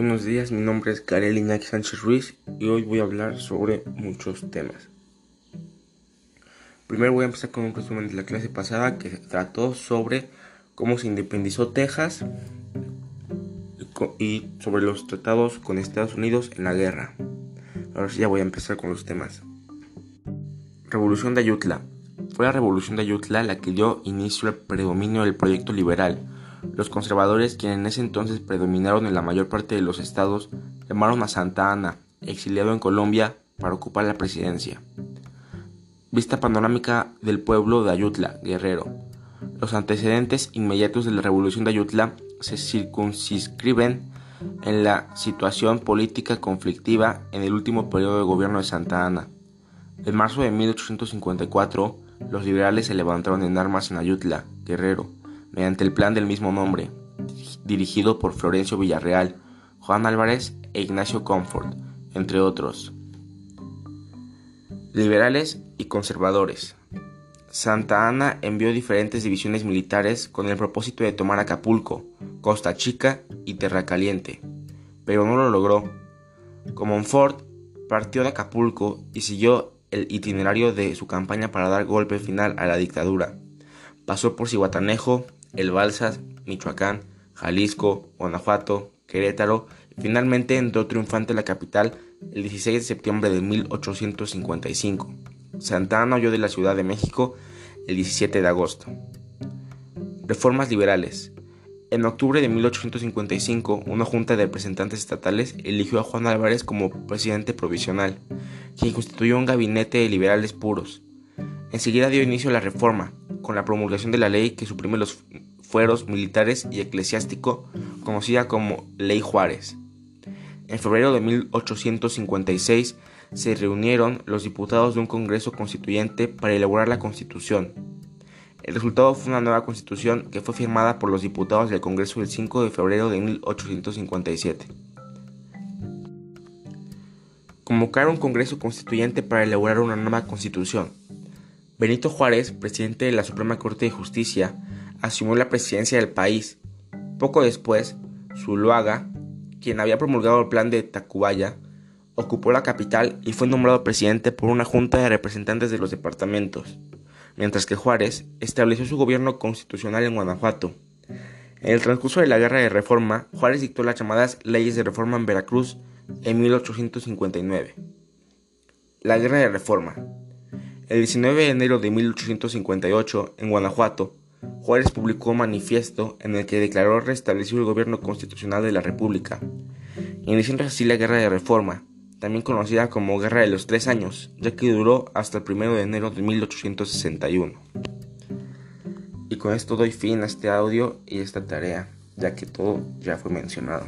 Buenos días, mi nombre es Karel Iñaki Sánchez Ruiz y hoy voy a hablar sobre muchos temas. Primero voy a empezar con un resumen de la clase pasada que trató sobre cómo se independizó Texas y sobre los tratados con Estados Unidos en la guerra. Ahora sí ya voy a empezar con los temas. Revolución de Ayutla. Fue la revolución de Ayutla la que dio inicio al predominio del proyecto liberal los conservadores, quienes en ese entonces predominaron en la mayor parte de los estados, llamaron a Santa Ana, exiliado en Colombia, para ocupar la presidencia. Vista panorámica del pueblo de Ayutla, Guerrero. Los antecedentes inmediatos de la revolución de Ayutla se circunscriben en la situación política conflictiva en el último periodo de gobierno de Santa Ana. En marzo de 1854, los liberales se levantaron en armas en Ayutla, Guerrero, mediante el plan del mismo nombre, dirigido por Florencio Villarreal, Juan Álvarez e Ignacio Comfort, entre otros. Liberales y conservadores. Santa Ana envió diferentes divisiones militares con el propósito de tomar Acapulco, Costa Chica y Terra Caliente, pero no lo logró. Comonfort partió de Acapulco y siguió el itinerario de su campaña para dar golpe final a la dictadura. Pasó por Cihuatanejo, el Balsas, Michoacán, Jalisco, Guanajuato, Querétaro finalmente entró triunfante a la capital el 16 de septiembre de 1855. Santa Ana huyó de la Ciudad de México el 17 de agosto. Reformas liberales. En octubre de 1855, una junta de representantes estatales eligió a Juan Álvarez como presidente provisional, quien constituyó un gabinete de liberales puros. Enseguida dio inicio a la reforma, con la promulgación de la ley que suprime los fueros militares y eclesiástico, conocida como Ley Juárez. En febrero de 1856 se reunieron los diputados de un Congreso Constituyente para elaborar la Constitución. El resultado fue una nueva Constitución que fue firmada por los diputados del Congreso el 5 de febrero de 1857. Convocar un Congreso Constituyente para elaborar una nueva Constitución. Benito Juárez, presidente de la Suprema Corte de Justicia, asumió la presidencia del país. Poco después, Zuluaga, quien había promulgado el plan de Tacubaya, ocupó la capital y fue nombrado presidente por una junta de representantes de los departamentos, mientras que Juárez estableció su gobierno constitucional en Guanajuato. En el transcurso de la Guerra de Reforma, Juárez dictó las llamadas leyes de reforma en Veracruz en 1859. La Guerra de Reforma. El 19 de enero de 1858, en Guanajuato, Juárez publicó un manifiesto en el que declaró restablecer el gobierno constitucional de la República, iniciando así la Guerra de Reforma, también conocida como Guerra de los Tres Años, ya que duró hasta el 1 de enero de 1861. Y con esto doy fin a este audio y esta tarea, ya que todo ya fue mencionado.